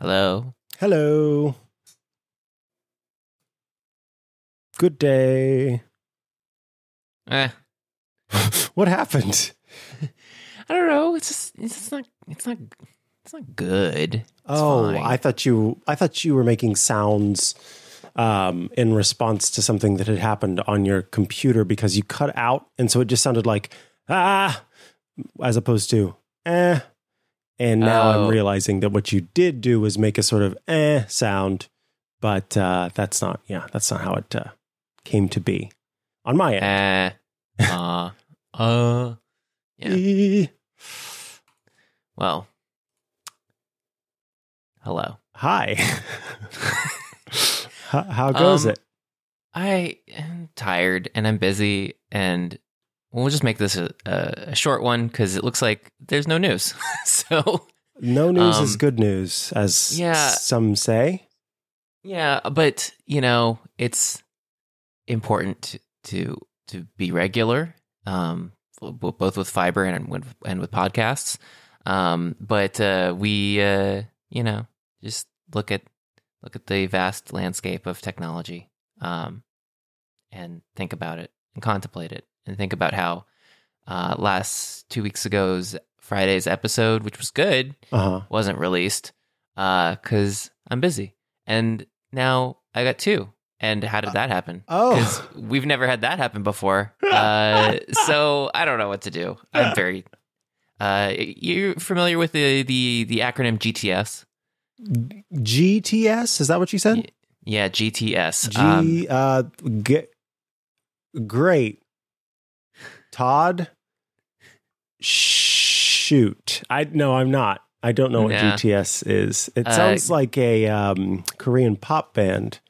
Hello. Hello. Good day. Eh, What happened? I don't know. It's just it's just not it's not it's not good. It's oh, fine. I thought you I thought you were making sounds um, in response to something that had happened on your computer because you cut out and so it just sounded like ah as opposed to eh. And now Oh. I'm realizing that what you did do was make a sort of eh sound, but uh, that's not yeah, that's not how it uh, came to be on my end. Eh, uh, uh. yeah. Eh. Well. Hello. Hi. how, how goes Um, it? I am tired and I'm busy, and we'll just make this a, a, short one because it looks like there's no news. so No news is um, good news, as yeah. some say. yeah, but you know, it's important to to, to be regular, um, both with fiber and with and with podcasts. Um, but uh, we, uh, you know, just look at look at the vast landscape of technology, um, and think about it and contemplate it and think about how uh, last two weeks ago's Friday's episode, which was good, Uh huh. wasn't released because I'm busy. And now I got two. And how did that happen? Oh. Because we've never had that happen before. Uh, so I don't know what to do. I'm very. Uh, you're familiar with the, the, the acronym GTS? GTS? Is that what you said? Yeah, GTS. G. Um, uh, g- great. Todd. Shoot. I no, I'm not. I don't know what. GTS is. It Uh, sounds like a um, Korean pop band.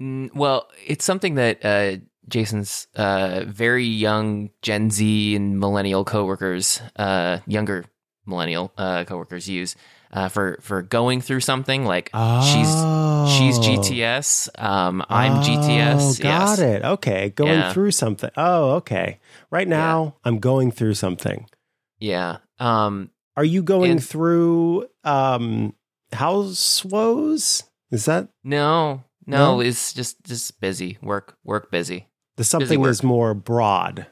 Mm, Well, it's something that uh, Jason's uh, very young Gen Z and millennial coworkers, uh, younger millennial uh, coworkers use uh, for for going through something. Like she's she's Oh. GTS, um, I'm Oh, GTS. Got yes. it. Okay. Going Yeah. through something. Oh, okay. Right now, I'm going through something. Yeah. Um, Are you going And- through um house woes? Is that no, no, No? it's just just busy work, work busy. the something is more broad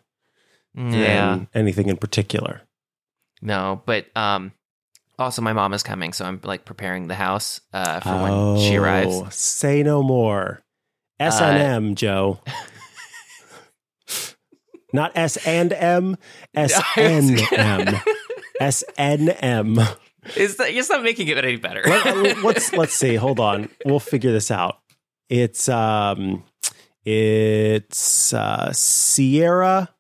Yeah. than anything in particular? No, but um, also my mom is coming, so I'm like preparing the house uh, for when she arrives. Oh, Say no more. S and M, Joe. Not S and M, S N M. S N M. Is that you're not making it any better? Let, let's let's see. Hold on. We'll figure this out. It's um it's uh Sierra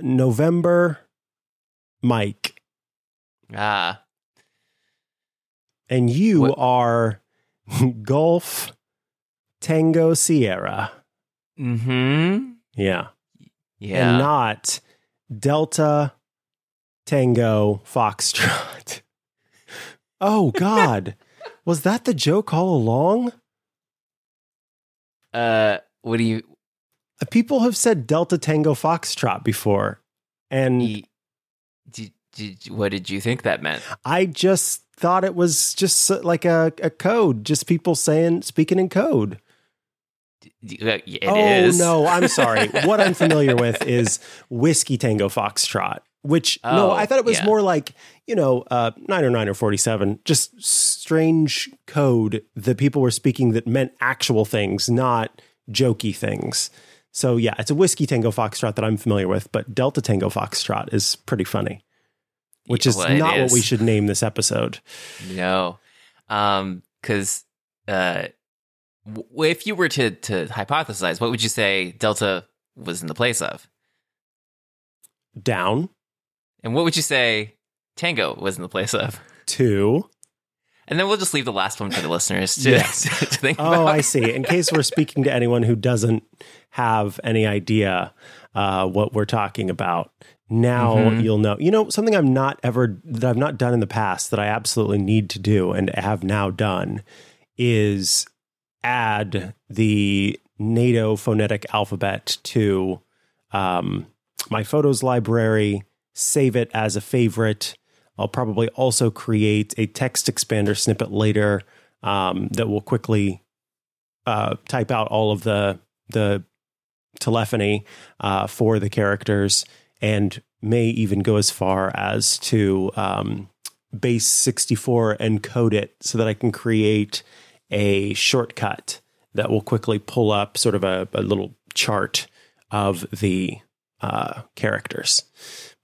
November Mike. Ah, And you What- are Golf Tango Sierra. mm-hmm. Yeah. Yeah. And not Delta Tango Foxtrot. oh God. Was that the joke all along? uh, what do you? People have said Delta Tango Foxtrot before. And y- Did, what did you think that meant? I just thought it was just like a, a code, just people saying, speaking in code. Uh, It oh, is. no, I'm sorry. what I'm familiar with is Whiskey Tango Foxtrot, which, no, Oh, I thought it was yeah. more like, you know, uh, 9 or 9 or 47, just strange code that people were speaking that meant actual things, not jokey things. So, yeah, it's a Whiskey Tango Foxtrot that I'm familiar with, but Delta Tango Foxtrot is pretty funny, which is Well, not what we should name this episode. No, um, because uh, w- if you were to to hypothesize, what would you say Delta was in the place of, Down and what would you say Tango was in the place of? Two. And then we'll just leave the last one for the listeners to, Yes. to think about. Oh, about. I see. In case we're speaking to anyone who doesn't have any idea uh, what we're talking about, now Mhm. you'll know. You know, something I've not ever that I've not done in the past that I absolutely need to do and have now done is add the NATO phonetic alphabet to um, my photos library, save it as a favorite I'll probably also create a text expander snippet later um, that will quickly uh, type out all of the the telephony uh, for the characters, and may even go as far as to um, base 64 encode it so that I can create a shortcut that will quickly pull up sort of a, a little chart of the uh, characters.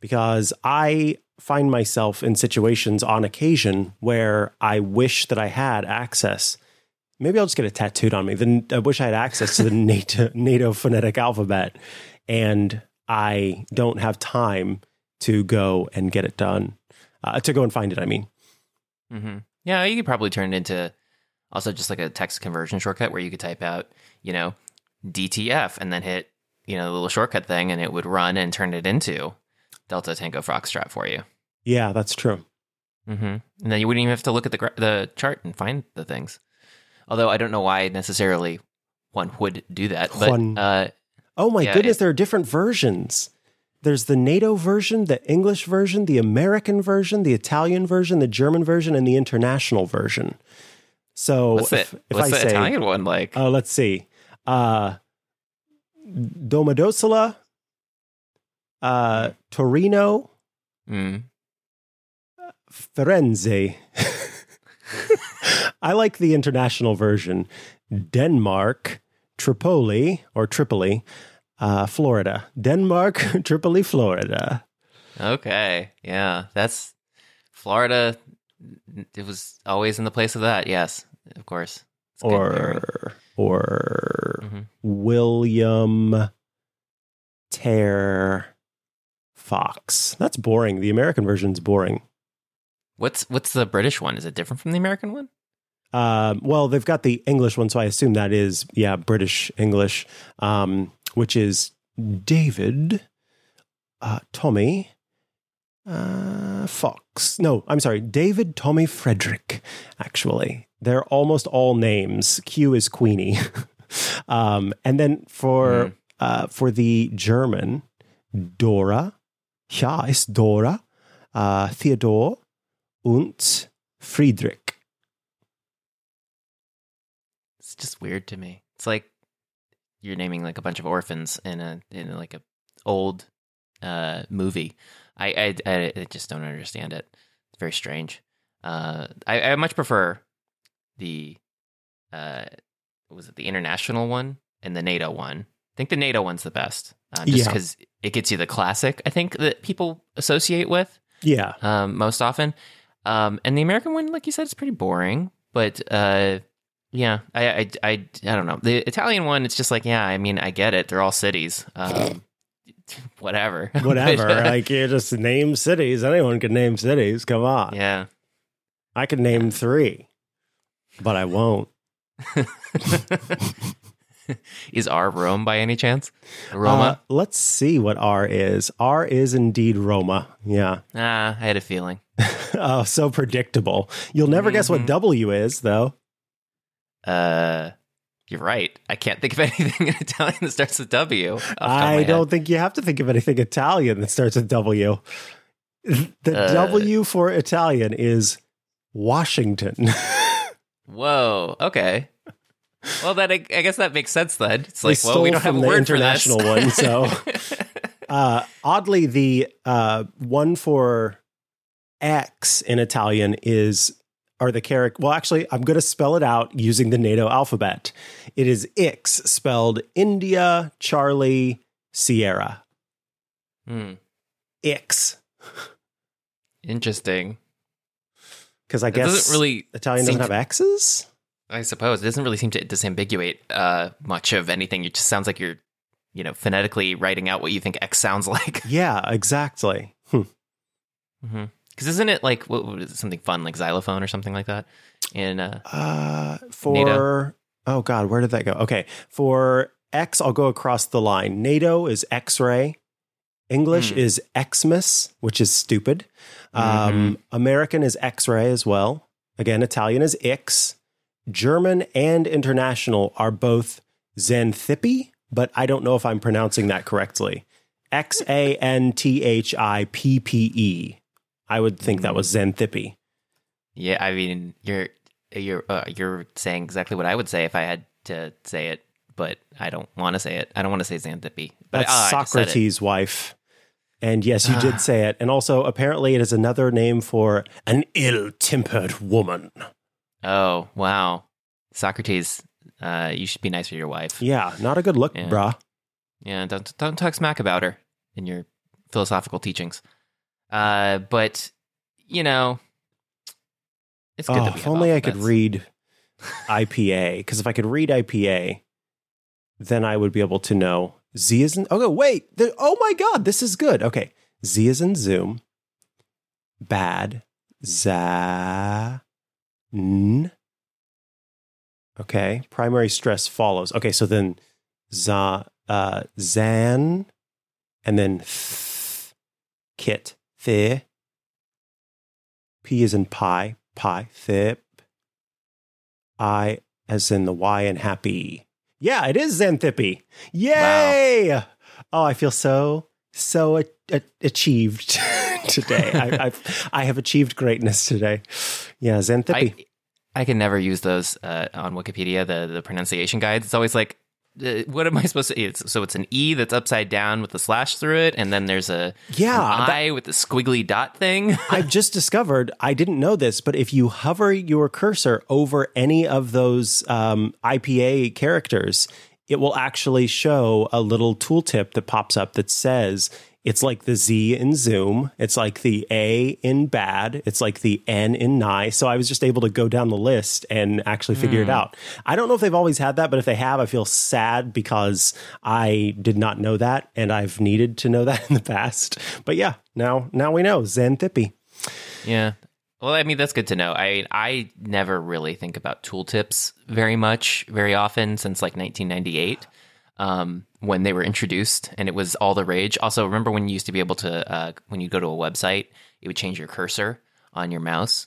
Because I find myself in situations on occasion where I wish that I had access. Maybe I'll just get it tattooed on me. Then I wish I had access to the NATO, NATO phonetic alphabet, and I don't have time to go and get it done. Uh, to go and find it, I mean. Mm-hmm. Yeah, you could probably turn it into also just like a text conversion shortcut where you could type out, you know, DTF and then hit, you know, the little shortcut thing and it would run and turn it into Delta Tango Foxtrot for you. Yeah, that's true. Mm-hmm. And then you wouldn't even have to look at the gra- the chart and find the things. Although I don't know why necessarily one would do that. But One. uh, Oh my Yeah, goodness, there are different versions. There's the NATO version, the English version, the American version, the Italian version, the German version, and the international version. So what's if, the if what's I the say, Italian one like? uh, let's see, uh, Domodossola, uh, Torino, Mm. Firenze. I like the international version. Denmark, Tripoli or Tripoli, uh, Florida. Denmark, Tripoli, Florida. Okay, yeah, that's Florida. It was always in the place of that. Yes, of course. It's. Or or Mhm. William Tear Fox. That's boring. The American version's boring. what's what's the British one? Is it different from the American one? Um, well, they've got the English one, so I assume that is yeah British English, um, which is David, uh, Tommy, uh, Fox. No, I'm sorry, David Tommy Frederick. Actually, they're almost all names. Q is Queenie, um, and then for Hmm. uh, for the German, Dora, ja, ist Dora, uh, Theodor, und Friedrich. It's just weird to me. It's like you're naming like a bunch of orphans in a in like a old uh movie. I I, I, just don't understand it. It's very strange. Uh, I, I much prefer the uh, was it the international one and the NATO one. I think the NATO one's the best, um, just Yeah. because it gets you the classic. I think that people associate with Yeah. um, most often. Um, and the American one, like you said, is pretty boring. But uh, yeah, I, I, I, I don't know. The Italian one, it's just like, yeah, I mean, I get it. They're all cities. Um, whatever. Whatever. Like you just name cities. Anyone can name cities. Come on. yeah. I can name three, but I won't. is R Rome by any chance? Roma? Uh, let's see what R is. R is indeed Roma. Yeah. ah, I had a feeling. oh, so predictable. You'll never guess what Mhm. W is, though. Uh, you're right. I can't think of anything in Italian that starts with W. I off the top of my I head. don't think you have to think of anything Italian that starts with W. The Uh, W for Italian is Washington. Whoa. Okay. Well, then I, I guess that makes sense. Then it's like, well, we don't have a the word for international this. one, so- Uh, oddly, the uh, one for X in Italian is are the character. Well, actually, I'm going to spell it out using the NATO alphabet. It is Ix, spelled India, Charlie, Sierra. Hmm, Ix, interesting. because I It guess doesn't really. Italian doesn't have X's. I suppose it doesn't really seem to disambiguate uh, much of anything. It just sounds like you're, you know, phonetically writing out what you think X sounds like. Yeah, exactly. Hmm. Because isn't it like what, what is it, something fun like xylophone or something like that? In uh, Uh, for NATO. oh god, where did that go? Okay, for X, I'll go across the line. NATO is X-ray. English Hmm. is Xmas, which is stupid. Um, American is X-ray as well. Again, Italian is Ix. German and international are both Xanthippe, but I don't know if I'm pronouncing that correctly. X A N T H I P P E. I would think that was Xanthippe. Yeah, I mean, you're you're uh, you're saying exactly what I would say if I had to say it, but I don't want to say it. I don't want to say Xanthippe. But That's ah. Socrates' wife. And yes, you did say it. And also, apparently, it is another name for an ill tempered woman. Oh wow, Socrates, uh, you should be nice to your wife. Yeah, not a good look, Yeah. brah. Yeah, don't don't talk smack about her in your philosophical teachings. Uh, but you know, it's good Oh, if only I could read IPA. Because if I could read IPA, then I would be able to know Z is in. Oh, no, wait. There, oh my God, this is good. Okay. Z is in Zoom. Bad. Za. N. Okay. Primary stress follows. Okay. So then za, uh, Zan. And then th, kit. Th. P is in pie. Pie. Thip. I as in the Y and happy. Yeah, it is Xanthippe. Yay! Oh, I feel so so a- a- achieved today. I, I've I have achieved greatness today. Yeah, Xanthippe. I, I can never use those uh, on Wikipedia, the the pronunciation guides. It's always like, uh, what am I supposed to? It's, so it's an E that's upside down with a slash through it, and then there's a yeah, that- I with the squiggly dot thing. I've just discovered, I didn't know this, but if you hover your cursor over any of those um, IPA characters, it will actually show a little tooltip that pops up that says it's like the Z in Zoom, it's like the A in bad, it's like the N in nigh. So I was just able to go down the list and actually figure it hmm. out. I don't know if they've always had that, but if they have, I feel sad because I did not know that and I've needed to know that in the past. But yeah, now now we know Xanthippe. Yeah. Well, I mean, that's good to know. I I never really think about tooltips very much, very often since like 1998 um, when they were introduced and it was all the rage. Also, remember when you used to be able to, uh, when you go to a website, it would change your cursor on your mouse.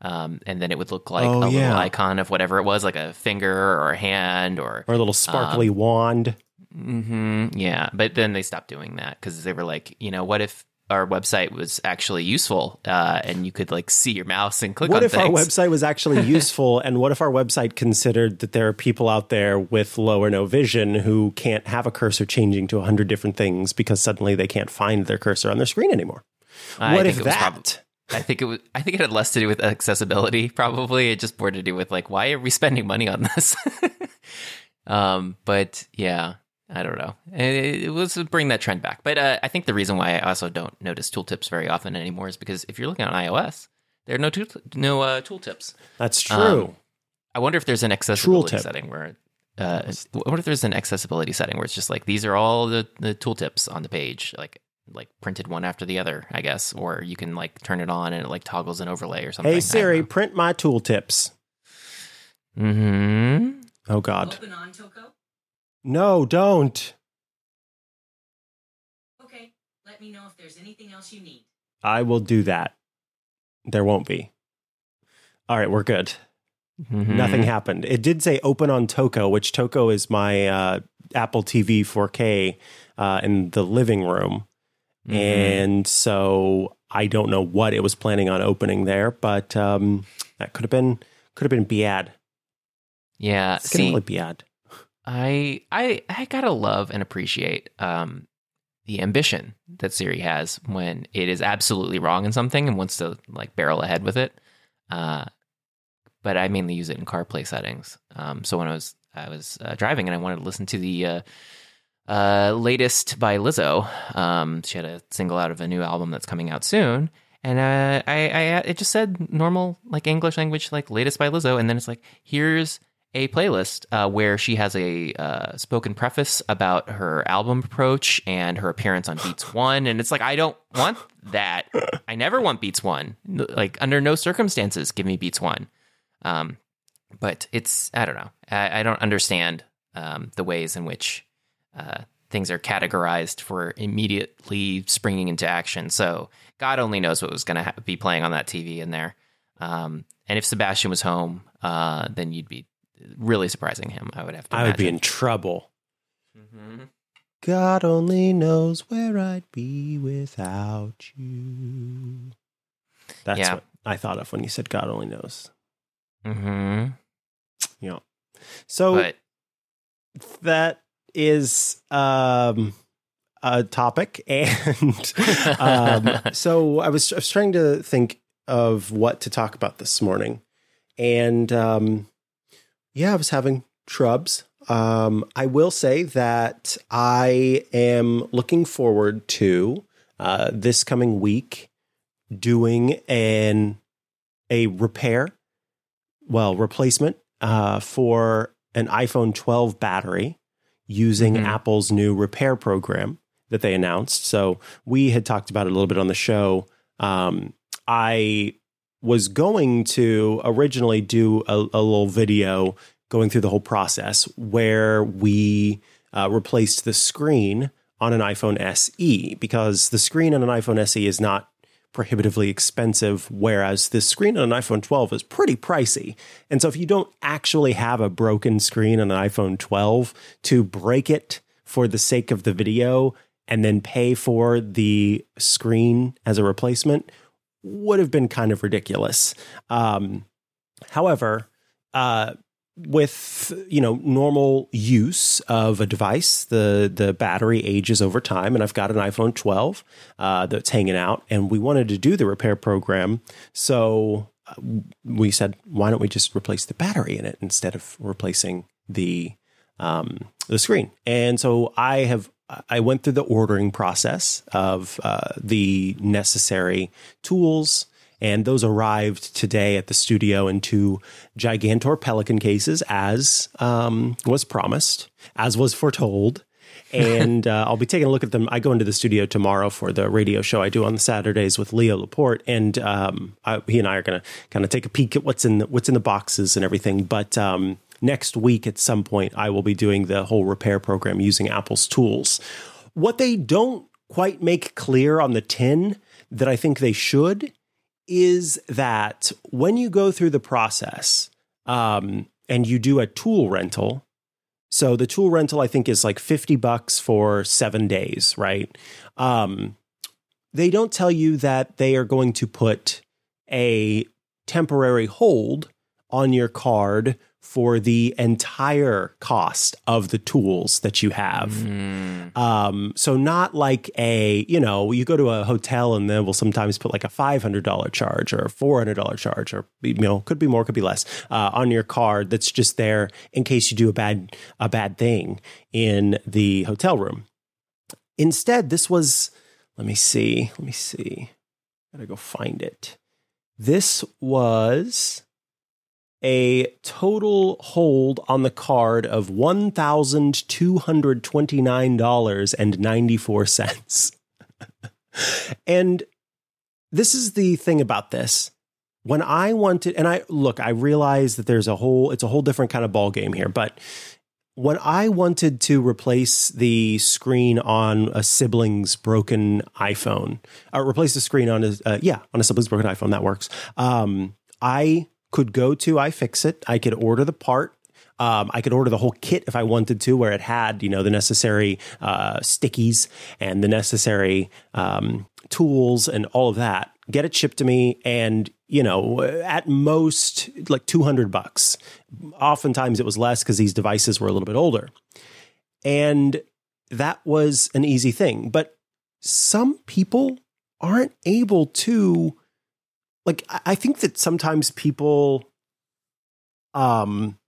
Um, and then it would look like Oh, a yeah. little icon of whatever it was, like a finger or a hand or or a little sparkly wand. hmm Yeah, but then they stopped doing that because they were like, you know, what if our website was actually useful uh, and you could like see your mouse and click What if our website was actually useful? and what if our website considered that there are people out there with low or no vision who can't have a cursor changing to a hundred different things because suddenly they can't find their cursor on their screen anymore? I what if that? prob- I think it was. I think it had less to do with accessibility. Probably it just more to do with like, why are we spending money on this? um, but yeah, I don't know. It, it was bring that trend back. But uh, I think the reason why I also don't notice tooltips very often anymore is because if you're looking on iOS, there are no tool no uh, tooltips. That's true. Um, I wonder if there's an accessibility tip. setting where. Uh, I wonder if there's an accessibility setting where it's just like these are all the the tooltips on the page, like like printed one after the other, I guess, or you can like turn it on and it like toggles an overlay or something. hey Siri, print my tooltips. Mm-hmm. Oh God, Open on Toko? No, don't. Okay, let me know if there's anything else you need. I will do that. There won't be. All right, we're good. Mm-hmm. Nothing happened. It did say open on Toko, which Toko is my uh, Apple TV 4K uh, in the living room. Mm-hmm. And so I don't know what it was planning on opening there, but um, that could have been could have been bad. Yeah. It's gonna See, really bad. I I I gotta love and appreciate um the ambition that Siri has when it is absolutely wrong in something and wants to like barrel ahead with it. Uh, but I mainly use it in CarPlay settings. Um, so when I was I was uh, driving and I wanted to listen to the uh, uh, latest by Lizzo, um, she had a single out of a new album that's coming out soon. And uh, I, I, it just said normal, like English language, like latest by Lizzo, and then it's like, here's a playlist uh, where she has a uh, spoken preface about her album approach and her appearance on Beats One, and it's like I don't want that. I never want Beats One. Like under no circumstances, give me Beats One. Um, but it's I don't know. I, I don't understand um, the ways in which uh, things are categorized for immediately springing into action. So God only knows what was going to ha- be playing on that TV in there. Um, and if Sebastian was home, uh, then you'd be really surprising him. I would have to. I would be in imagine. trouble. Mhm. God only knows where I'd be without you. That's Yeah. what I thought of when you said God only knows. hmm Yeah. So But that is um, a topic, and um, so I was, I was trying to think of what to talk about this morning, and um, yeah, I was having shrubs. Um, I will say that I am looking forward to uh, this coming week doing an a repair, well, replacement uh, for an iPhone 12 battery using Mhm. Apple's new repair program that they announced. So we had talked about it a little bit on the show. Um, I was going to originally do a, a little video going through the whole process where we uh, replaced the screen on an iPhone SE because the screen on an iPhone SE is not prohibitively expensive, whereas the screen on an iPhone 12 is pretty pricey. And so, if you don't actually have a broken screen on an iPhone 12, to break it for the sake of the video and then pay for the screen as a replacement would have been kind of ridiculous. Um, however, uh, with you know normal use of a device, the the battery ages over time, and I've got an iPhone 12 uh, that's hanging out, and we wanted to do the repair program, so uh, we said, why don't we just replace the battery in it instead of replacing the um, the screen? And so I have I went through the ordering process of uh, the necessary tools and those arrived today at the studio in two gigantor pelican cases as um, was promised as was foretold. And uh, i'll be taking a look at them. I go into the studio tomorrow for the radio show i do on the saturdays with leo laporte and um, I, he and i are going to kind of take a peek at what's in the, what's in the boxes and everything. But um, next week at some point i will be doing the whole repair program using apple's tools what they don't quite make clear on the tin that i think they should is that when you go through the process um, and you do a tool rental, so the tool rental I think is like fifty bucks for seven days, right? Um, they don't tell you that they are going to put a temporary hold on your card for the entire cost of the tools that you have. Mm. Um, so not like a, you know, you go to a hotel and then we'll sometimes put like a $500 charge or a $400 charge or, you know, could be more, could be less, uh, on your card that's just there in case you do a bad, a bad thing in the hotel room. Instead, this was, let me see, let me see. Gotta go find it. This was a total hold on the card of $1,229.94. and this is the thing about this. When I wanted, and I look, I realize that there's a whole, it's a whole different kind of ball game here, but when I wanted to replace the screen on a sibling's broken iPhone, replace the screen on a, uh, yeah, on a sibling's broken iPhone, that works. Um, I could go to iFixit. I could order the part. Um, I could order the whole kit if I wanted to, where it had you know the necessary uh, stickies and the necessary um, tools and all of that. Get it shipped to me, and you know at most like two hundred bucks. Oftentimes it was less because these devices were a little bit older, and that was an easy thing. But some people aren't able to like I- think that sometimes people um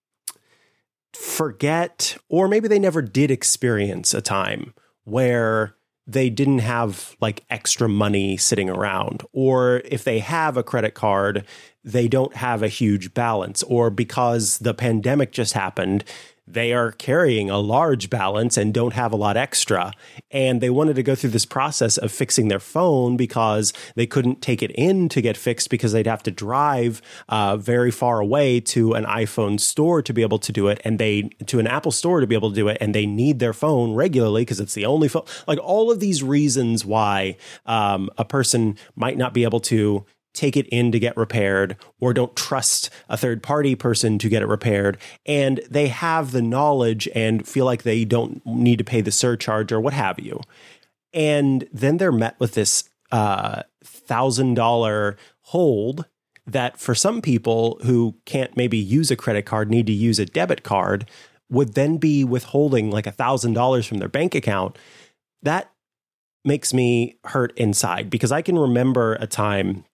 forget or maybe they never did experience a time where they didn't have like extra money sitting around or if they have a credit card they don't have a huge balance or because the pandemic just happened they are carrying a large balance and don't have a lot extra. And they wanted to go through this process of fixing their phone because they couldn't take it in to get fixed because they'd have to drive uh, very far away to an iPhone store to be able to do it, and they to an Apple store to be able to do it, and they need their phone regularly because it's the only phone. Like all of these reasons why um, a person might not be able to take it in to get repaired or don't trust a third party person to get it repaired and they have the knowledge and feel like they don't need to pay the surcharge or what have you and then they're met with this uh thousand dollar hold that for some people who can't maybe use a credit card, need to use a debit card, would then be withholding like a thousand dollars from their bank account. That makes me hurt inside because I can remember a time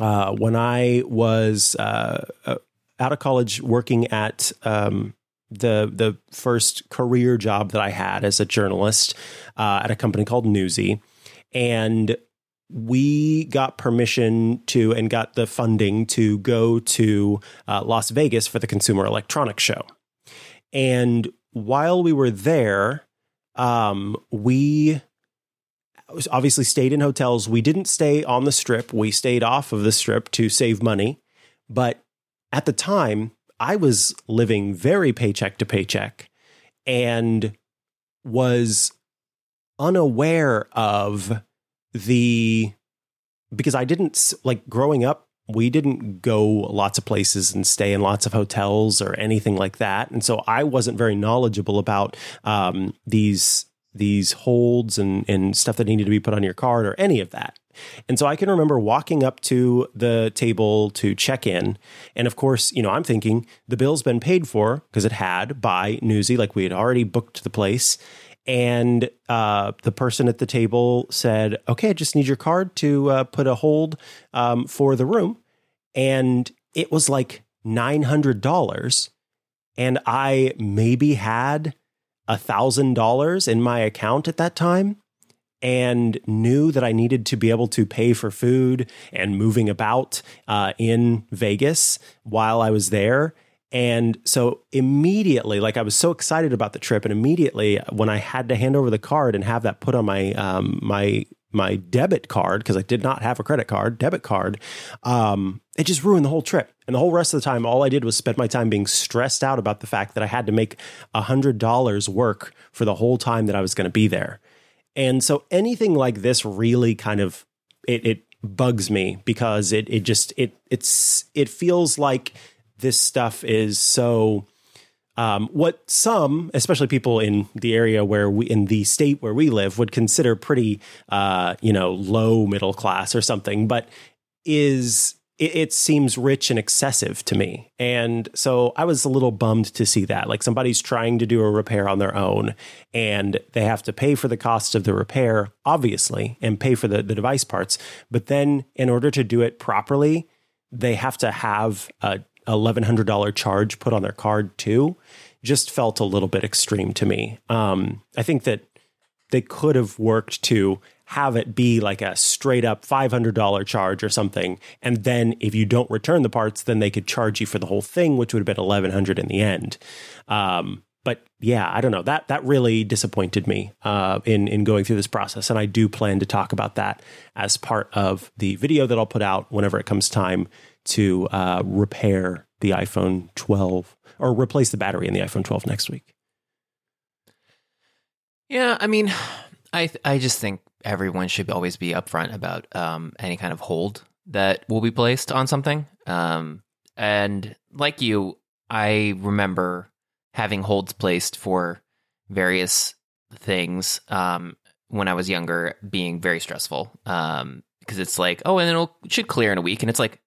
uh, when I was uh, uh, out of college working at um, the the first career job that I had as a journalist uh, at a company called Newsy, and we got permission to and got the funding to go to uh, Las Vegas for the Consumer Electronics Show. And while we were there, um, we obviously stayed in hotels. We didn't stay on the strip. We stayed off of the strip to save money. But at the time, I was living very paycheck to paycheck and was unaware of the because I didn't like growing up we didn't go lots of places and stay in lots of hotels or anything like that and so I wasn't very knowledgeable about um, these these holds and and stuff that needed to be put on your card or any of that and so I can remember walking up to the table to check in. And of course, you know, I'm thinking the bill's been paid for because it had by Newsy, like we had already booked the place. And uh, the person at the table said, Okay, I just need your card to uh, put a hold um, for the room. And it was like $900. And I maybe had $1,000 in my account at that time and knew that I needed to be able to pay for food and moving about uh, in Vegas while I was there. And so immediately, like I was so excited about the trip, and immediately when I had to hand over the card and have that put on my um, my my debit card because I did not have a credit card, debit card, um, it just ruined the whole trip. And the whole rest of the time, all I did was spend my time being stressed out about the fact that I had to make a hundred dollars work for the whole time that I was going to be there. And so anything like this really kind of it, it bugs me because it it just it it's it feels like this stuff is so um, what some, especially people in the area where we, in the state where we live, would consider pretty, uh, you know, low middle class or something, but is it, it, seems rich and excessive to me. And so I was a little bummed to see that. Like somebody's trying to do a repair on their own and they have to pay for the cost of the repair, obviously, and pay for the, the device parts. But then in order to do it properly, they have to have a $1,100 charge put on their card too. Just felt a little bit extreme to me. Um, I think that they could have worked to have it be like a straight up $500 charge or something. And then if you don't return the parts, then they could charge you for the whole thing, which would have been 1100 in the end. Um, but yeah, I don't know. That that really disappointed me uh, in in going through this process, and I do plan to talk about that as part of the video that I'll put out whenever it comes time to uh, repair the iPhone 12 or replace the battery in the iPhone 12 next week. Yeah, I mean, I I just think everyone should always be upfront about um, any kind of hold that will be placed on something. Um, and like you, I remember having holds placed for various things um, when I was younger, being very stressful. because um, it's like, oh, and it'll, it should clear in a week, and it's like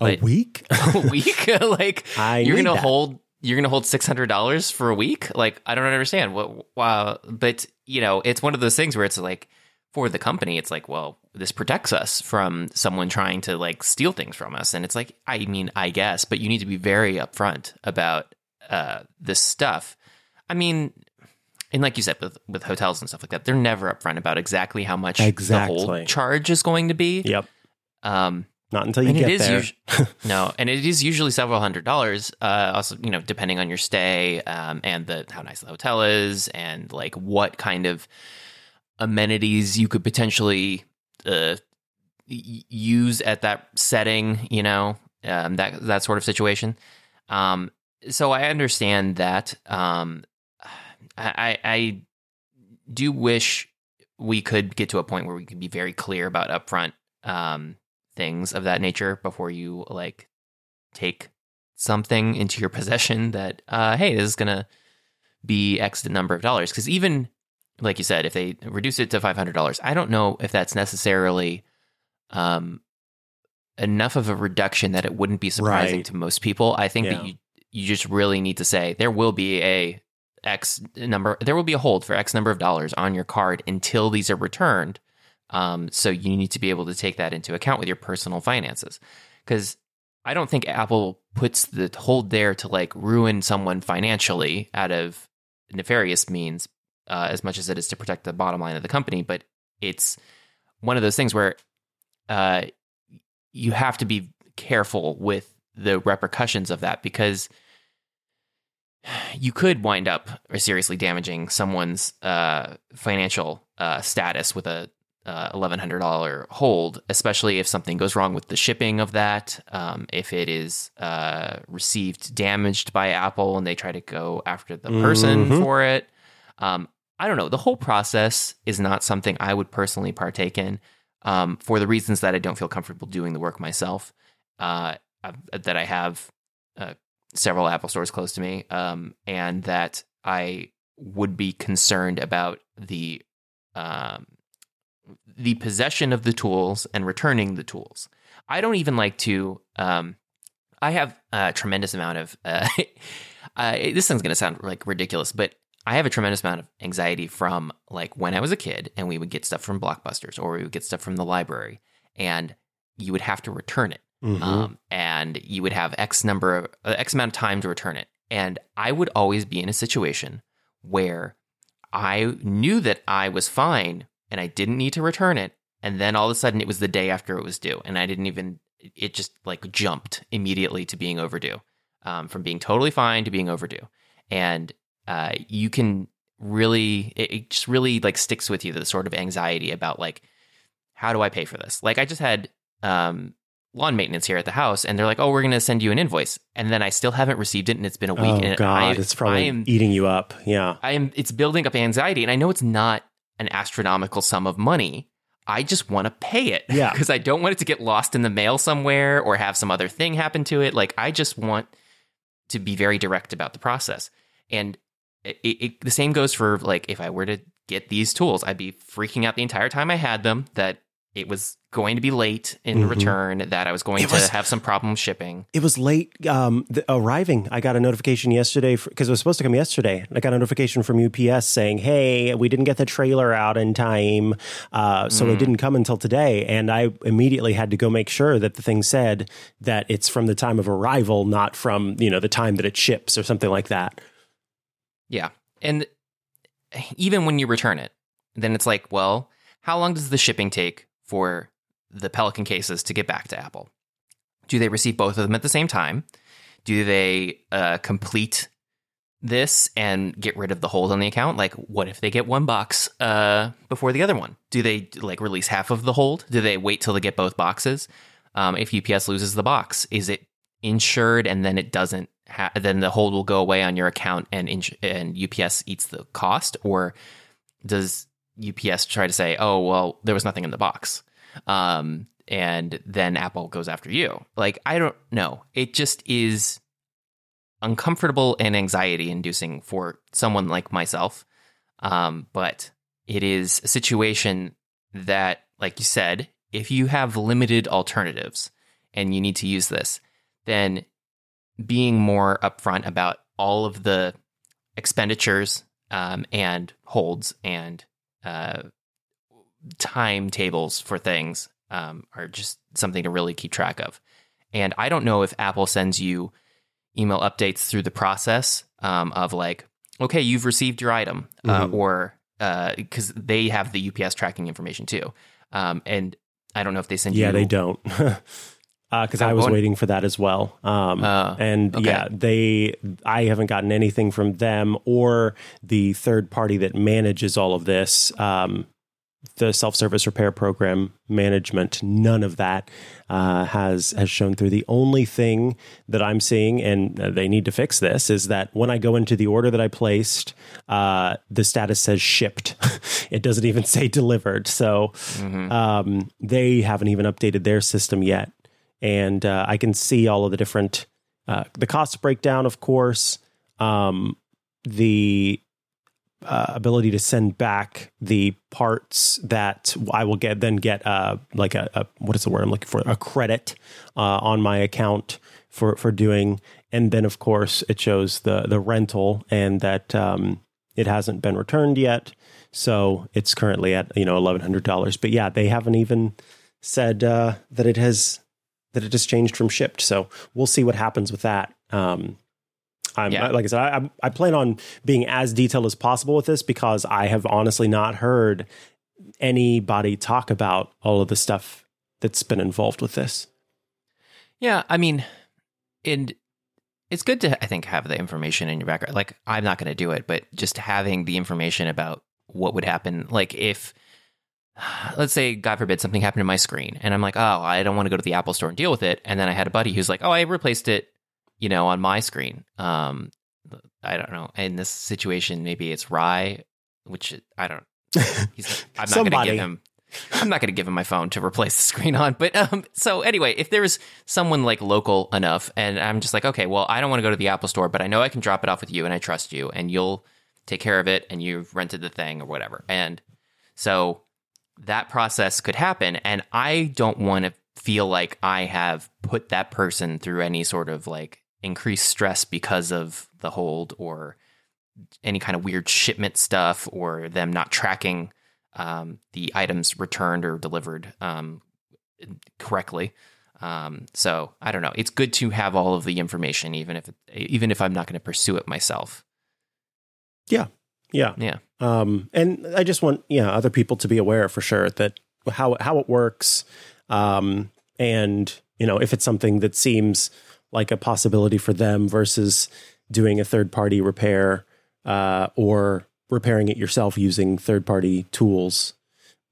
a week, a week, like I you're gonna that. hold you're gonna hold six hundred dollars for a week. Like I don't understand what. Wow, but you know, it's one of those things where it's like for the company, it's like, well, this protects us from someone trying to like steal things from us. And it's like, I mean, I guess, but you need to be very upfront about uh, this stuff. I mean, and like you said, with with hotels and stuff like that, they're never upfront about exactly how much exactly. the whole charge is going to be. Yep. Um, not until you get there. Usu- no, and it is usually several hundred dollars. Uh, also, you know, depending on your stay um, and the how nice the hotel is, and like what kind of amenities you could potentially uh, use at that setting, you know, um, that that sort of situation. Um, so I understand that. Um, I, I do wish we could get to a point where we could be very clear about upfront um, things of that nature before you like take something into your possession that uh, hey, this is gonna be X number of dollars. Because even like you said, if they reduce it to five hundred dollars, I don't know if that's necessarily um, enough of a reduction that it wouldn't be surprising Right. to most people. I think Yeah. that you you just really need to say there will be a X number, there will be a hold for X number of dollars on your card until these are returned. Um, so you need to be able to take that into account with your personal finances, because I don't think Apple puts the hold there to like ruin someone financially out of nefarious means, uh, as much as it is to protect the bottom line of the company. But it's one of those things where uh, you have to be careful with the repercussions of that because you could wind up seriously damaging someone's uh, financial uh, status with a uh, $1,100 hold, especially if something goes wrong with the shipping of that, um, if it is uh, received damaged by Apple and they try to go after the person Mhm. for it. Um, I don't know. The whole process is not something I would personally partake in um, for the reasons that I don't feel comfortable doing the work myself. Uh, that I have uh, several Apple stores close to me, um, and that I would be concerned about the um, the possession of the tools and returning the tools. I don't even like to. Um, I have a tremendous amount of. Uh, uh, this thing's going to sound like ridiculous, but I have a tremendous amount of anxiety from like when I was a kid and we would get stuff from Blockbusters or we would get stuff from the library and you would have to return it. Mhm. Um, and you would have X number of uh, X amount of time to return it. And I would always be in a situation where I knew that I was fine and I didn't need to return it. And then all of a sudden it was the day after it was due. And I didn't even, it just like jumped immediately to being overdue um, from being totally fine to being overdue. And uh, you can really, it, it just really like sticks with you the sort of anxiety about like, how do I pay for this? Like I just had um, lawn maintenance here at the house, and they're like, "Oh, we're going to send you an invoice," and then I still haven't received it, and it's been a week. oh and God, I, it's probably I am, eating you up. Yeah. I am. It's building up anxiety, and I know it's not an astronomical sum of money. I just want to pay it, Yeah. because I don't want it to get lost in the mail somewhere or have some other thing happen to it. Like I just want to be very direct about the process, and it, it, the same goes for like if I were to get these tools, I'd be freaking out the entire time I had them that it was going to be late in Mhm. return, that I was going to have some problem shipping. It was late um, the, arriving. I got a notification yesterday because it was supposed to come yesterday. I got a notification from UPS saying, "Hey, we didn't get the trailer out in time, uh, so it didn't come until today." And I immediately had to go make sure that the thing said that it's from the time of arrival, not from you know the time that it ships or something like that. Yeah. And even when you return it, then it's like, well, how long does the shipping take for the Pelican cases to get back to Apple? Do they receive both of them at the same time? Do they uh, complete this and get rid of the hold on the account? Like, what if they get one box uh, before the other one? Do they like release half of the hold? Do they wait till they get both boxes? Um, if UPS loses the box, is it insured and then it doesn't? Ha- then the hold will go away on your account and ins- and UPS eats the cost, or does UPS try to say, "Oh, well, there was nothing in the box," um, and then Apple goes after you? Like, I don't know. It just is uncomfortable and anxiety inducing for someone like myself. Um, but it is a situation that, like you said, if you have limited alternatives and you need to use this, then being more upfront about all of the expenditures um, and holds and uh, timetables for things um, are just something to really keep track of. And I don't know if Apple sends you email updates through the process um, of like, okay, you've received your item, uh, Mhm. or because they have the UPS tracking information too. Um, and I don't know if they send you. Yeah, they don't. Because I Oh, was what? waiting for that as well. Um, Uh, and okay. yeah, they, I haven't gotten anything from them or the third party that manages all of this. Um, the self-service repair program management, none of that uh, has has shown through. The only thing that I'm seeing, and uh, they need to fix this, is that when I go into the order that I placed, uh, the status says shipped. it doesn't even say delivered. So Mhm. um, they haven't even updated their system yet, and uh, I can see all of the different uh, the cost breakdown, of course, um, the uh, ability to send back the parts that I will get then get uh, like a, a what is the word I'm looking for? A credit uh, on my account for for doing. And then of course it shows the the rental and that um, it hasn't been returned yet. So it's currently at you know eleven hundred dollars. But yeah they haven't even said uh, that it has that it has changed from shipped so we'll see what happens with that um, I'm Yeah. like I said, I, I plan on being as detailed as possible with this because I have honestly not heard anybody talk about all of the stuff that's been involved with this. Yeah, I mean, and it's good to I think have the information in your background. Like I'm not going to do it, but just having the information about what would happen, like if let's say God forbid something happened to my screen, and I'm like, oh, I don't want to go to the Apple Store and deal with it, and then I had a buddy who's like, oh, I replaced it, you know, on my screen. Um, I don't know. In this situation, maybe it's Rye, which I don't. He's, I'm not going to give him. I'm not going to give him my phone to replace the screen on. But um, so anyway, if there's someone like local enough, and I'm just like, okay, well, I don't want to go to the Apple Store, but I know I can drop it off with you, and I trust you, and you'll take care of it, and you've rented the thing or whatever, and so that process could happen, and I don't want to feel like I have put that person through any sort of like increased stress because of the hold or any kind of weird shipment stuff or them not tracking um, the items returned or delivered um, correctly. Um, so I don't know. It's good to have all of the information, even if even if I'm not going to pursue it myself. Yeah. Yeah. Yeah, Um, and I just want yeah other people to be aware for sure that how how it works, um, and you know if it's something that seems like a possibility for them versus doing a third party repair uh, or repairing it yourself using third party tools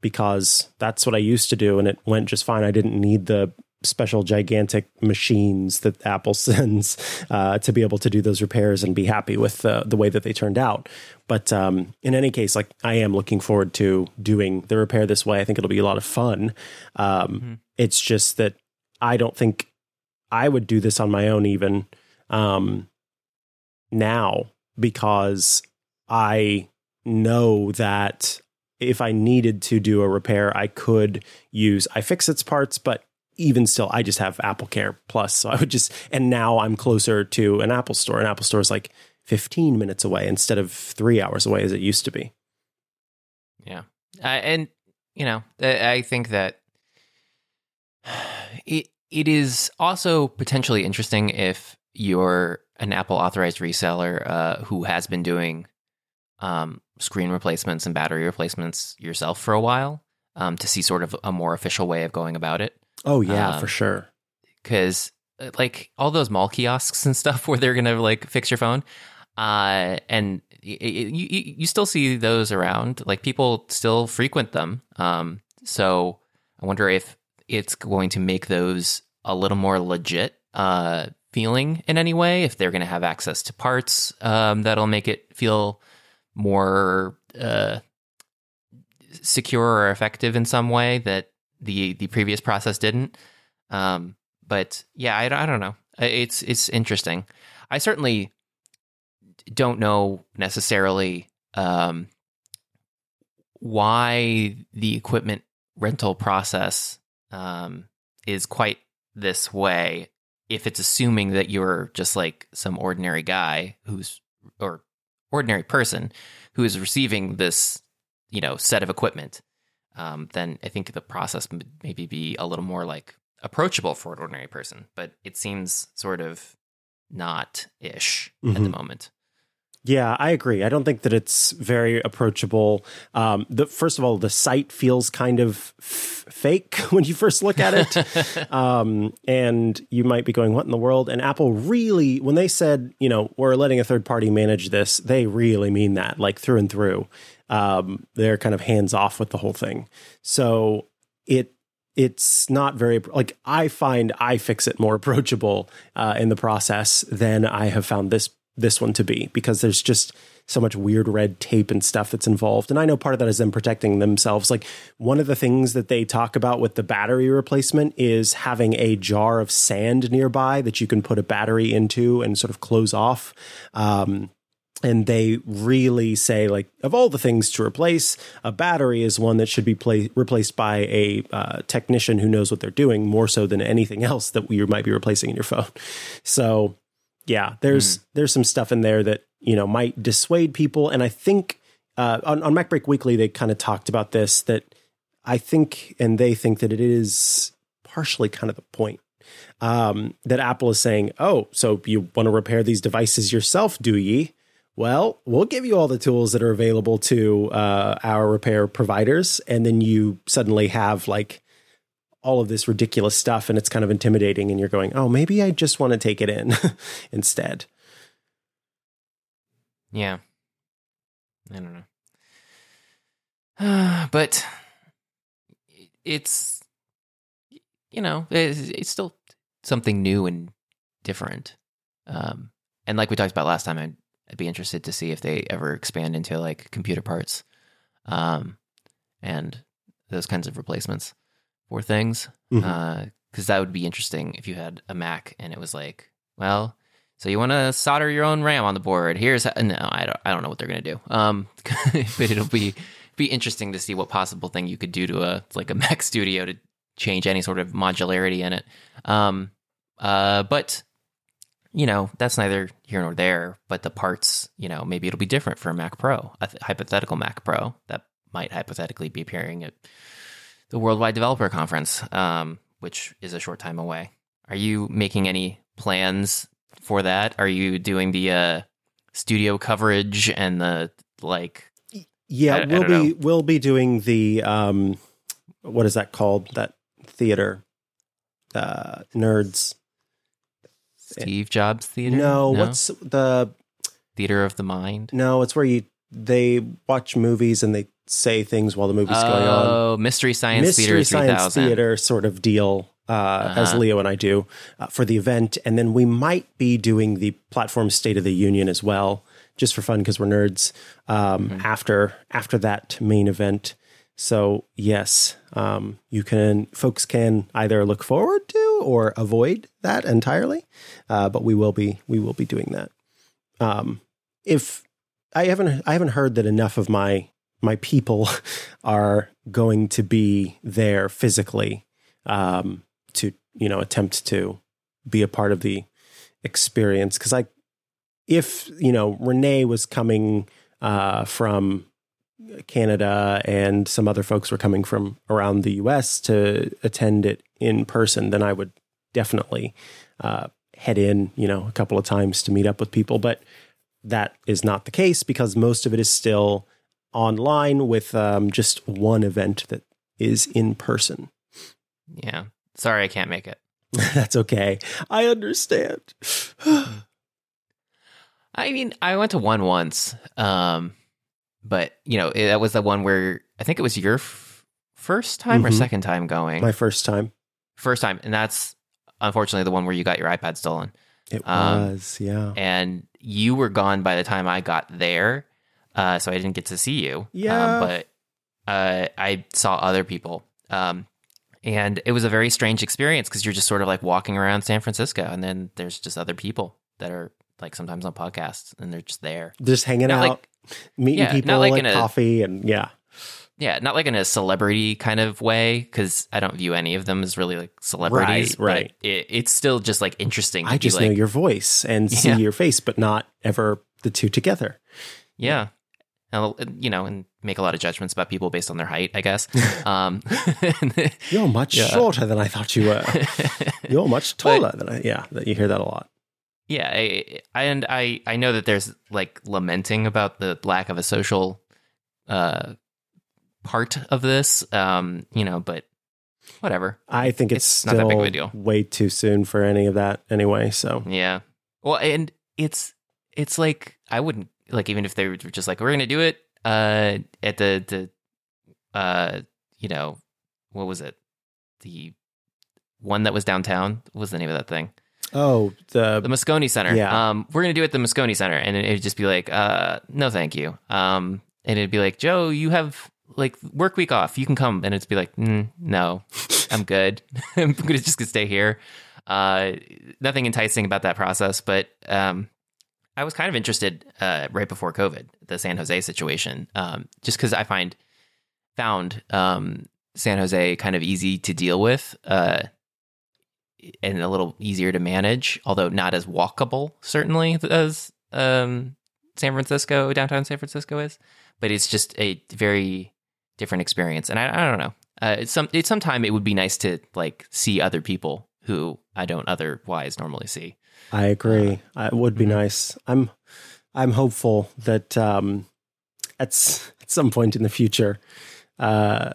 because that's what I used to do and it went just fine. I didn't need the special gigantic machines that Apple sends uh, to be able to do those repairs and be happy with the, the way that they turned out. But um, in any case, like I am looking forward to doing the repair this way. I think it'll be a lot of fun. Um, It's just that I don't think I would do this on my own even um, now because I know that if I needed to do a repair, I could use iFixit's parts, but even still, I just have AppleCare Plus. So I would just, and now I'm closer to an Apple store. An Apple store is like 15 minutes away instead of three hours away as it used to be. Yeah, uh, and you know, I think that it it is also potentially interesting if you're an Apple authorized reseller uh, who has been doing um, screen replacements and battery replacements yourself for a while um, to see sort of a more official way of going about it. Oh, yeah, Um, for sure. because like all those mall kiosks and stuff where they're gonna like fix your phone uh and y- you you you still see those around like people still frequent them um so i wonder if it's going to make those a little more legit uh feeling in any way if they're going to have access to parts um that'll make it feel more uh secure or effective in some way that the the previous process didn't um, but yeah, I, I don't know. It's it's interesting. I certainly don't know necessarily um, why the equipment rental process um, is quite this way. If it's assuming that you're just like some ordinary guy who's or ordinary person who is receiving this, you know, set of equipment, um, then I think the process would maybe be a little more like approachable for an ordinary person. But it seems sort of not ish at the Mhm. moment. Yeah, I agree. I don't think that it's very approachable. Um, the first of all, the site feels kind of f- fake when you first look at it, um, and you might be going, "What in the world?" And Apple really, when they said, you know, we're letting a third party manage this, they really mean that, like through and through. Um, they're kind of hands off with the whole thing, so it it's not very like I find iFixit more approachable uh, in the process than I have found this this one to be because there's just so much weird red tape and stuff that's involved. And I know part of that is them protecting themselves. Like one of the things that they talk about with the battery replacement is having a jar of sand nearby that you can put a battery into and sort of close off. Um, and they really say like of all the things to replace a battery is one that should be pla- replaced by a uh, technician who knows what they're doing more so than anything else that you might be replacing in your phone. So yeah there's there's some stuff in there that you know might dissuade people. And i think uh, on, on macbreak weekly they kind of talked about this that i think and they think that it is partially kind of the point um, that apple is saying oh so you want to repair these devices yourself do ye well, we'll give you all the tools that are available to uh, our repair providers, and then you suddenly have like all of this ridiculous stuff, and it's kind of intimidating. And you're going, "Oh, maybe I just want to take it in instead." Yeah. I don't know. but it's, you know, it's, it's still something new and different. Um, and like we talked about last time, I'd, I'd be interested to see if they ever expand into like computer parts um, and those kinds of replacements for things. Because that would be interesting if you had a Mac and it was like, well, so you want to solder your own RAM on the board? Here's how, no, I don't. I don't know what they're gonna do. Um, but it'll be be interesting to see what possible thing you could do to a like a Mac Studio to change any sort of modularity in it. Um, uh, but you know that's neither here nor there. But the parts, you know, maybe it'll be different for a Mac Pro, a th- hypothetical Mac Pro that might hypothetically be appearing at the Worldwide Developer Conference, um, which is a short time away. Are you making any plans for that? Are you doing the uh, studio coverage and the like? Yeah, I- I we'll don't be we'll be doing the um, what is that called? That theater, uh, nerds. Steve Jobs Theater? No, what's the Theater of the Mind? no? It's where you they watch movies and they say things while the movie's going on. Oh, Mystery Science Mystery Theater Science Theater sort of deal, uh, as Uh-huh. Leo and I do uh, for the event, and then we might be doing the platform State of the Union as well, just for fun because we're nerds. Um, Mm-hmm. After after that main event, so yes, um, you can folks can either look forward to or avoid that entirely, uh, but we will be we will be doing that. Um, if I haven't I haven't heard that enough of my my people are going to be there physically um, to you know attempt to be a part of the experience because I if you know Rene was coming uh, from Canada and some other folks were coming from around the U.S. to attend it in person, then I would definitely uh, head in you know a couple of times to meet up with people, but that is not the case because most of it is still online with um, just one event that is in person. Yeah. Sorry, I can't make it. That's okay. I understand. I mean, I went to one once, um, but you know, it, that was the one where I think it was your f- first time or Mhm. second time going. My first time. First time, and that's unfortunately the one where you got your iPad stolen, It Um, was, yeah. and you were gone by the time I got there, uh, so I didn't get to see you. Yeah. um, but uh, I saw other people. Um, and it was a very strange experience because you're just sort of like walking around San Francisco, and then there's just other people that are like sometimes on podcasts, and they're just there. Just hanging Not out, like- meeting yeah, people, like like in a- coffee, and yeah. Yeah, not like in a celebrity kind of way because I don't view any of them as really like celebrities. Right, right. But it, it's still just like interesting. To I just like, know your voice and see your face, but not ever the two together. Yeah. And, you know, and make a lot of judgments about people based on their height, I guess. um, You're much Yeah. shorter than I thought you were. You're much taller than I. Yeah, you hear that a lot. yeah, I, I- and I I know that there's like lamenting about the lack of a social uh part of this. Um, you know, but whatever. I think it's, It's not that big of a deal. way too soon for any of that anyway. So Yeah. Well, and it's it's like I wouldn't like even if they were just like we're gonna do it uh at the the uh you know what was it the one that was downtown what was the name of that thing oh the, the Moscone Center Yeah. um we're gonna do it at the Moscone Center and it would just be like uh no thank you um and it'd be like Joe you have like work week off you can come and it'd be like mm, no I'm good. I'm gonna just gonna stay here. Uh, nothing enticing about that process, but um, I was kind of interested uh, right before COVID, the San Jose situation, um, just because I find found um, San Jose kind of easy to deal with uh, and a little easier to manage, although not as walkable certainly as um, San Francisco, downtown San Francisco is. But it's just a very different experience, and I, I don't know. Uh, it's some it's sometime it would be nice to like see other people who I don't otherwise normally see. I agree. Uh, it would be mhm. nice. I'm I'm hopeful that um, at s- at some point in the future, uh,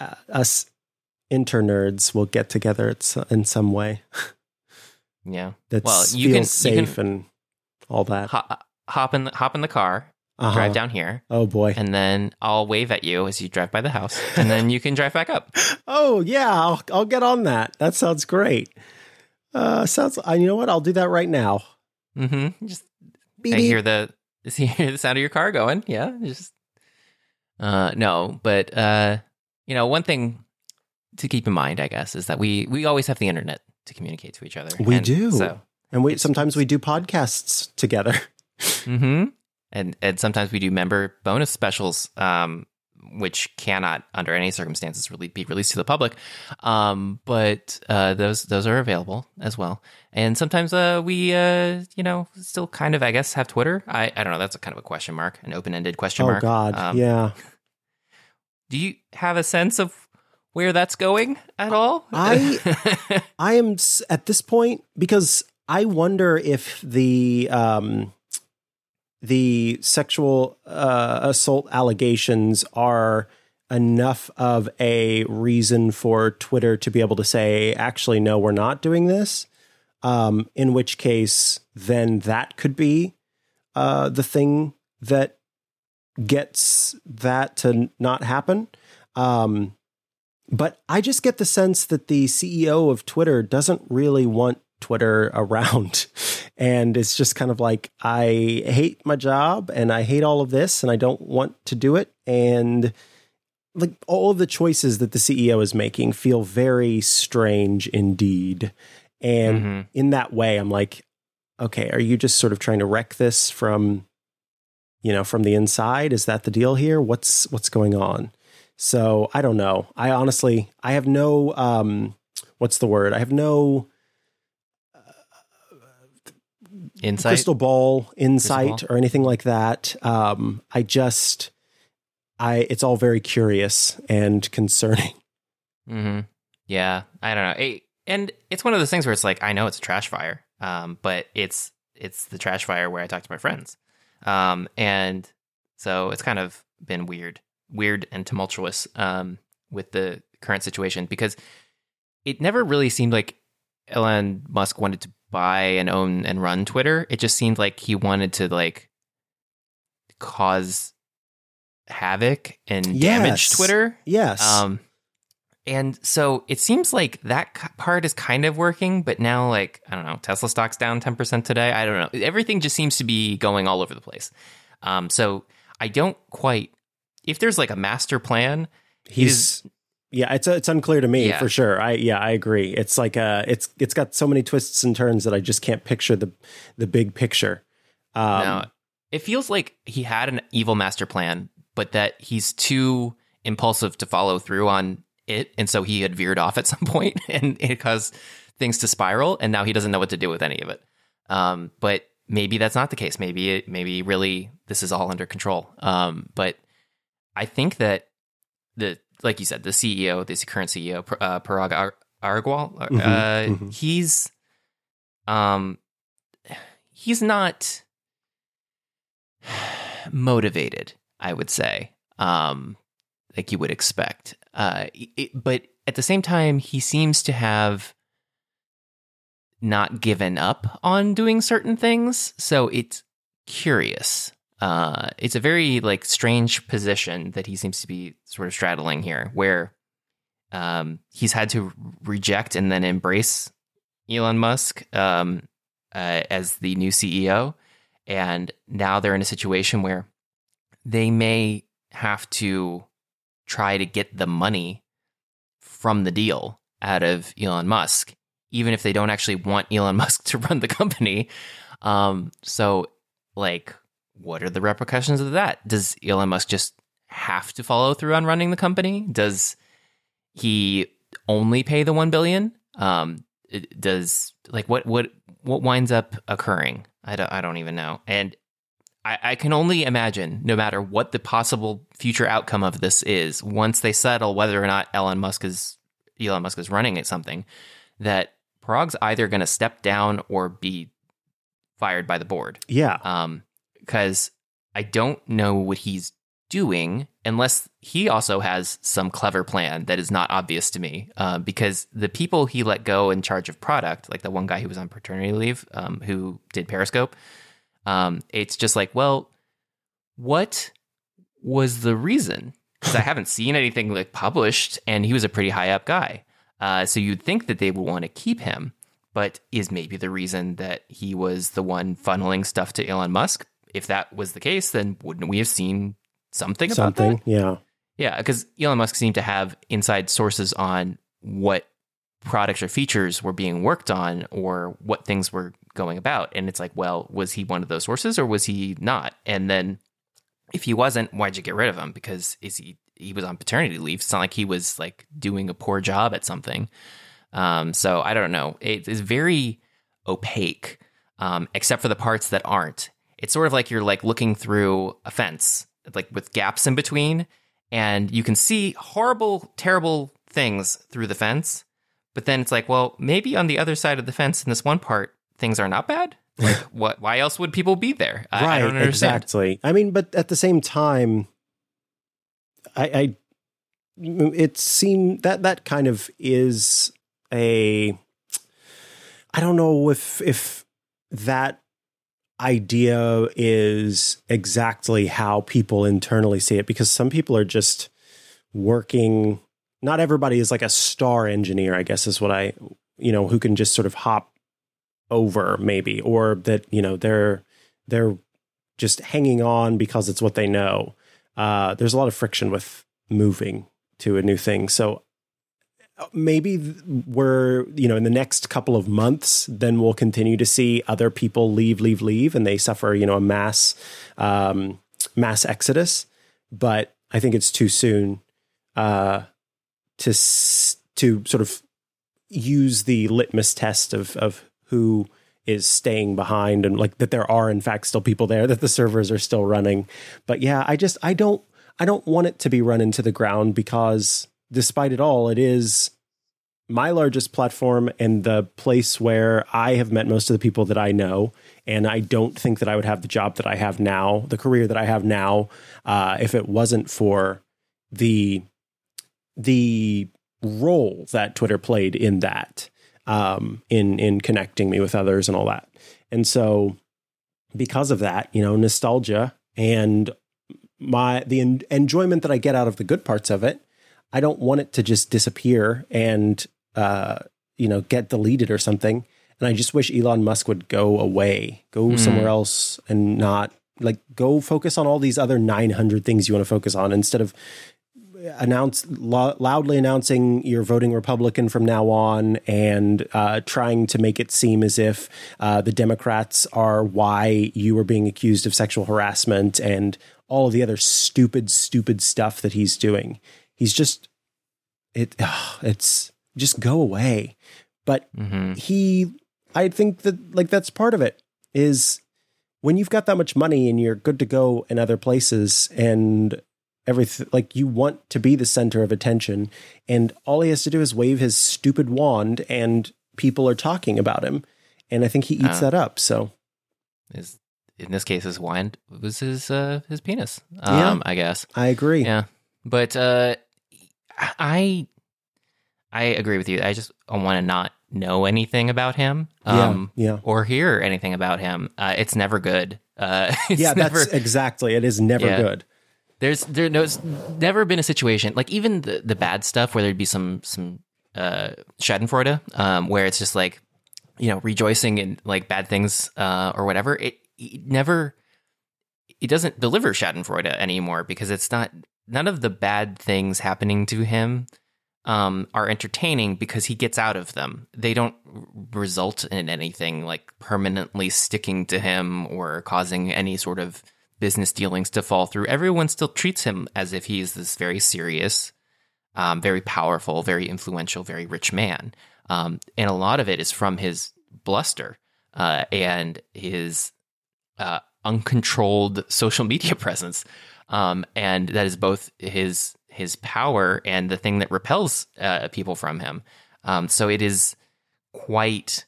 uh, us internerds will get together in some way Yeah, that Well, feels you can- you safe can- and all that. hop, hop in the, hop in the car, Uh-huh. drive down here, Oh boy. and then I'll wave at you as you drive by the house, and then you can drive back up. Oh yeah, I'll, I'll get on that. That sounds great. Uh, sounds. Uh, you know what? I'll do that right now. Mm-hmm. Just Beep, I hear the hear the sound of your car going. Yeah, just uh no, but uh you know one thing to keep in mind, I guess, is that we we always have the internet to communicate to each other. We And do. So, and we sometimes we do podcasts together. hmm and and sometimes we do member bonus specials, um, which cannot under any circumstances really be released to the public. Um, but uh, those those are available as well. And sometimes uh, we uh, you know still kind of I guess have Twitter. I I don't know. That's a kind of a question mark, an open ended question oh mark. God, Um, yeah. Do you have a sense of where that's going at all? I- I am at this point because I wonder if the um, the sexual uh, assault allegations are enough of a reason for Twitter to be able to say, actually, no, we're not doing this. Um, in which case, then that could be uh, the thing that gets that to not happen. Um, but I just get the sense that the CEO of Twitter doesn't really want Twitter around. And it's just kind of like, I hate my job and I hate all of this and I don't want to do it. And like all of the choices that the CEO is making feel very strange indeed. And Mhm. in that way, I'm like, okay, are you just sort of trying to wreck this from, you know, from the inside? Is that the deal here? What's what's going on? So I don't know. I honestly, I have no, um, what's the word? I have no Insight. crystal ball insight Crystal or anything like that. Um, I just, I, it's all very curious and concerning. hmm Yeah, I don't know. It, and it's one of those things where it's like I know it's a trash fire, um, but it's it's the trash fire where I talk to my friends, um, and so it's kind of been weird, weird and tumultuous um, with the current situation because it never really seemed like Elon Musk wanted to buy and own and run Twitter. It just seemed like he wanted to like cause havoc and damage Twitter. Yes. Um, and so it seems like that part is kind of working, but now, like, I don't know, Tesla stock's down 10% today. I don't know. Everything just seems to be going all over the place. Um, so I don't quite, if there's like a master plan, he's, yeah, it's, it's unclear to me Yeah. for sure. I, yeah, I agree. It's like, uh, it's, it's got so many twists and turns that I just can't picture the, the big picture. Um, now it feels like he had an evil master plan, but that he's too impulsive to follow through on it. And so he had veered off at some point and it caused things to spiral. And now he doesn't know what to do with any of it. Um, but maybe that's not the case. Maybe it, maybe really this is all under control. Um, but I think that the, like you said, the CEO, this current CEO, uh, Parag Ar- uh, Mhm, mhm. he's, um, he's not motivated, I would say, um, like you would expect. Uh, it, but at the same time, he seems to have not given up on doing certain things. So it's curious. Uh, it's a very like strange position that he seems to be sort of straddling here, where um, he's had to reject and then embrace Elon Musk um, uh, as the new CEO, and now they're in a situation where they may have to try to get the money from the deal out of Elon Musk, even if they don't actually want Elon Musk to run the company. Um, so like what are the repercussions of that? Does Elon Musk just have to follow through on running the company? Does he only pay the 1 billion? Um does like what what what winds up occurring? I don't I don't even know. And I, I can only imagine, no matter what the possible future outcome of this is, once they settle whether or not Elon Musk is Elon Musk is running at something, that Parag's either going to step down or be fired by the board. Yeah. Um, because I don't know what he's doing unless he also has some clever plan that is not obvious to me. Uh, because the people he let go in charge of product, like the one guy who was on paternity leave, um, who did Periscope, um, it's just like, well, what was the reason? Because I haven't seen anything like published, and he was a pretty high up guy. Uh, so you'd think that they would want to keep him, but is maybe the reason that he was the one funneling stuff to Elon Musk? If that was the case, then wouldn't we have seen something about Something. that? Yeah. Yeah, because Elon Musk seemed to have inside sources on what products or features were being worked on or what things were going about. And it's like, well, was he one of those sources or was he not? And then if he wasn't, why'd you get rid of him? Because is he he was on paternity leave. It's not like he was like doing a poor job at something. Um, so I don't know. It is very opaque, um, except for the parts that aren't. It's sort of like you're like looking through a fence, like with gaps in between, and you can see horrible, terrible things through the fence. But then it's like, well, maybe on the other side of the fence in this one part, things are not bad. Like, what? Why else would people be there? I, right. I don't understand. Exactly. I mean, but at the same time, I, I it seemed that that kind of is a. I don't know if if that idea is exactly how people internally see it because some people are just working not everybody is like a star engineer i guess is what i you know who can just sort of hop over maybe or that you know they're they're just hanging on because it's what they know. Uh there's a lot of friction with moving to a new thing. So maybe we're you know in the next couple of months then we'll continue to see other people leave leave leave and they suffer you know a mass um mass exodus. But i think it's too soon uh to to sort of use the litmus test of of who is staying behind and like that there are in fact still people there that the servers are still running. But yeah i just i don't i don't want it to be run into the ground because despite it all it is my largest platform and the place where i have met most of the people that i know and i don't think that i would have the job that i have now the career that i have now uh, if it wasn't for the the role that Twitter played in that, um, in in connecting me with others and all that. And so, because of that, you know, nostalgia and my the en- enjoyment that I get out of the good parts of it, I don't want it to just disappear and uh, you know get deleted or something. And I just wish Elon Musk would go away, go Hmm. somewhere else, and not like go focus on all these other 900 things you want to focus on instead of announce lo- loudly announcing you're voting Republican from now on, and uh, trying to make it seem as if uh, the Democrats are why you were being accused of sexual harassment and all of the other stupid, stupid stuff that he's doing. He's just it. ugh, it's just go away. But hmm he, I think that like that's part of it is when you've got that much money and you're good to go in other places and everything like you want to be the center of attention and all he has to do is wave his stupid wand and people are talking about him and i think he eats Uh. that up so Is in this case his wand was his uh, his penis. Yeah. Um, I guess. i agree Yeah, but uh, I I agree with you. I just want to not know anything about him. Um, yeah yeah or hear anything about him. Uh, it's never good. Uh, it's yeah never, that's exactly it is never Yeah. good there's there there's never been a situation like even the the bad stuff where there'd be some some uh Schadenfreude, um, where it's just like you know rejoicing in like bad things uh or whatever. It, it never it doesn't deliver Schadenfreude anymore because it's not none of the bad things happening to him um, are entertaining because he gets out of them. They don't result in anything like permanently sticking to him or causing any sort of business dealings to fall through. Everyone still treats him as if he is this very serious, um, very powerful, very influential, very rich man. Um, and a lot of it is from his bluster uh, and his uh, uncontrolled social media presence. Um, and that is both his his power and the thing that repels uh, people from him. Um, so it is quite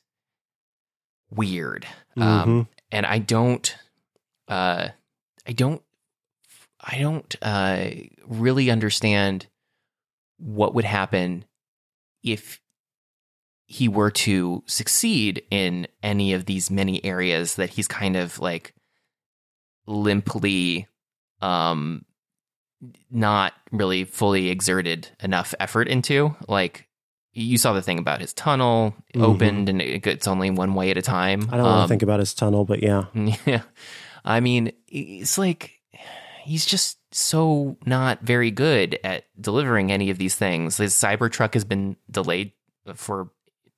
weird. Um, and I don't, uh, I don't, I don't uh, really understand what would happen if he were to succeed in any of these many areas that he's kind of like limply um not really fully exerted enough effort into like you saw the thing about his tunnel Mhm. opened and it- it's only one way at a time I don't want Um, to think about his tunnel, but yeah. yeah. I mean, it's like he's just so not very good at delivering any of these things. His Cybertruck has been delayed for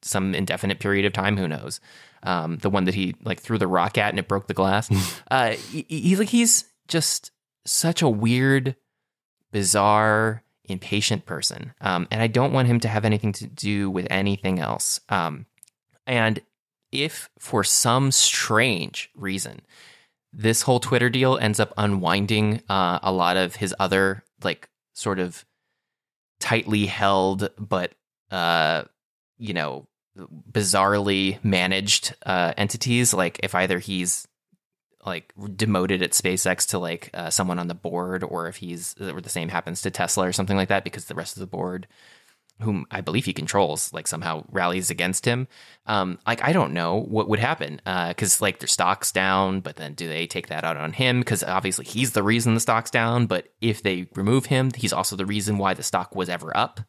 some indefinite period of time. Who knows? Um, the one that he like threw the rock at and it broke the glass. uh, he, he's like he's just such a weird, bizarre, impatient person, um, and I don't want him to have anything to do with anything else. Um, and if for some strange reason this whole Twitter deal ends up unwinding uh, a lot of his other like sort of tightly held but uh you know bizarrely managed uh entities like if either he's like demoted at SpaceX to like uh, someone on the board or if he's or the same happens to Tesla or something like that because the rest of the board whom I believe he controls, like somehow rallies against him. Um, like I don't know what would happen because like their stock's down, but then do they take that out on him? Because obviously he's the reason the stock's down. But if they remove him, he's also the reason why the stock was ever up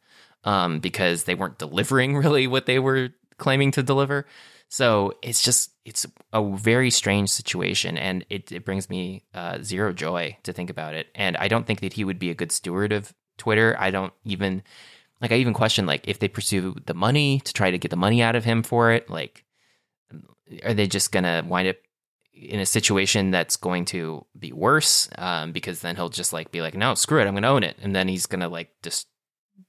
um, because they weren't delivering really what they were claiming to deliver. So it's just it's a very strange situation, and it, it brings me uh, zero joy to think about it. And I don't think that he would be a good steward of Twitter. I don't even like I even question like if they pursue the money to try to get the money out of him for it, like are they just gonna wind up in a situation that's going to be worse? Um, because then he'll just like be like, no, screw it, I'm gonna own it, and then he's gonna like just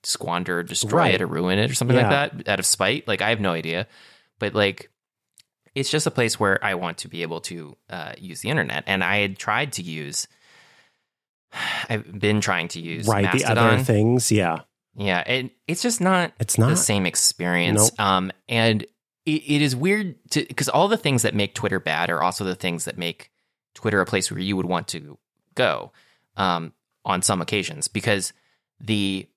squander, destroy Right. it, or ruin it, or something Yeah. like that out of spite. Like I have no idea, but like it's just a place where I want to be able to uh, use the internet, and I had tried to use. I've been trying to use right. The other things. Yeah. Yeah, and it's just not It's not the same experience. Nope. Um, and it, it is weird to because all the things that make Twitter bad are also the things that make Twitter a place where you would want to go um, on some occasions because the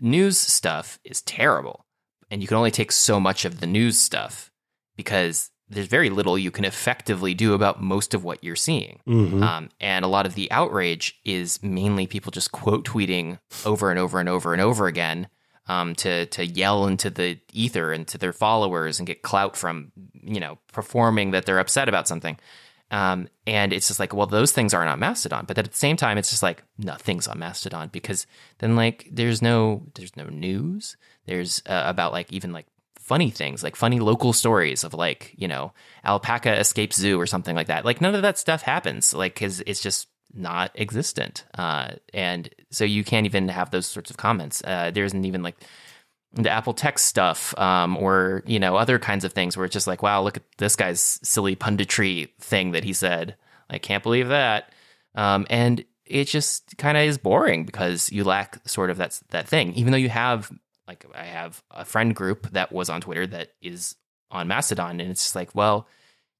news stuff is terrible, and you can only take so much of the news stuff because there's very little you can effectively do about most of what you're seeing. Mhm. Um, and a lot of the outrage is mainly people just quote tweeting over and over and over and over again um, to to yell into the ether and to their followers and get clout from you know performing that they're upset about something. Um, and it's just like, well, those things aren't on Mastodon, but at the same time, it's just like nothing's on Mastodon because then like there's no there's no news. There's uh, about like even like funny things, like funny local stories of like you know alpaca escapes zoo or something like that. Like none of that stuff happens, like because it's just not existent. Uh, and so you can't even have those sorts of comments. Uh, there isn't even like the Apple Tech stuff, um, or you know other kinds of things where it's just like, wow, look at this guy's silly punditry thing that he said. I can't believe that. Um, and it just kind of is boring because you lack sort of that that thing. Even though you have like I have a friend group that was on Twitter that is on Mastodon, and it's just like, well,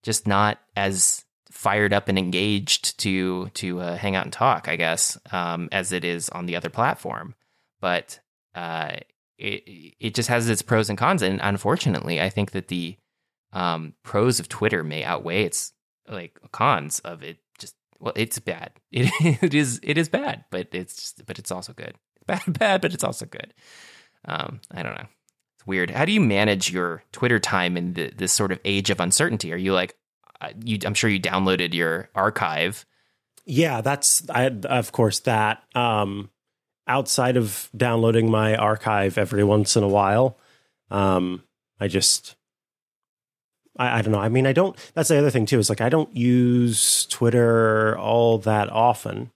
just not as fired up and engaged to to uh, hang out and talk, I guess, um, as it is on the other platform. But uh, it it just has its pros and cons, and unfortunately, I think that the um, pros of Twitter may outweigh its like cons of it. Just well, it's bad. It it is it is bad, but it's just, but it's also good. Bad bad, but it's also good. Um, I don't know. It's weird. How do you manage your Twitter time in the, this sort of age of uncertainty? Are you like, uh, you? I'm sure you downloaded your archive. Yeah, that's I of course that. Um, outside of downloading my archive every once in a while, um, I just I, I don't know. I mean, I don't. That's the other thing too. Is like I don't use Twitter all that often.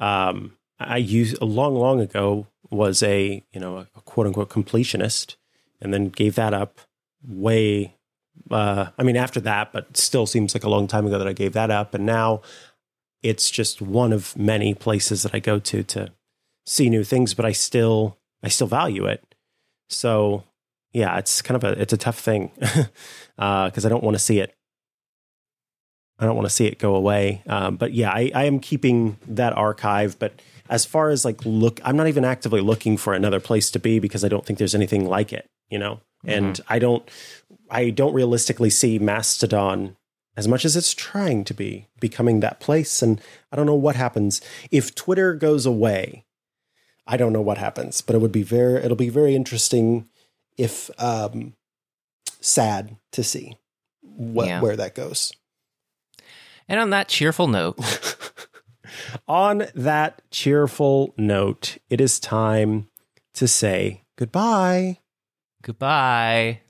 Um, I use a long, long ago was a you know a, quote unquote completionist, and then gave that up way. Uh, I mean, after that, but still seems like a long time ago that I gave that up, and now it's just one of many places that I go to to see new things. But I still, I still value it. So yeah, it's kind of a it's a tough thing because uh, I don't want to see it. I don't want to see it go away. Um, but yeah, I, I am keeping that archive. But as far as like look, I'm not even actively looking for another place to be because I don't think there's anything like it. You know, mm-hmm. and I don't I don't realistically see Mastodon as much as it's trying to be becoming that place. And I don't know what happens if Twitter goes away. I don't know what happens, but it would be very it'll be very interesting if um, sad to see what, yeah. where that goes. And on that cheerful note, on that cheerful note, it is time to say goodbye. Goodbye.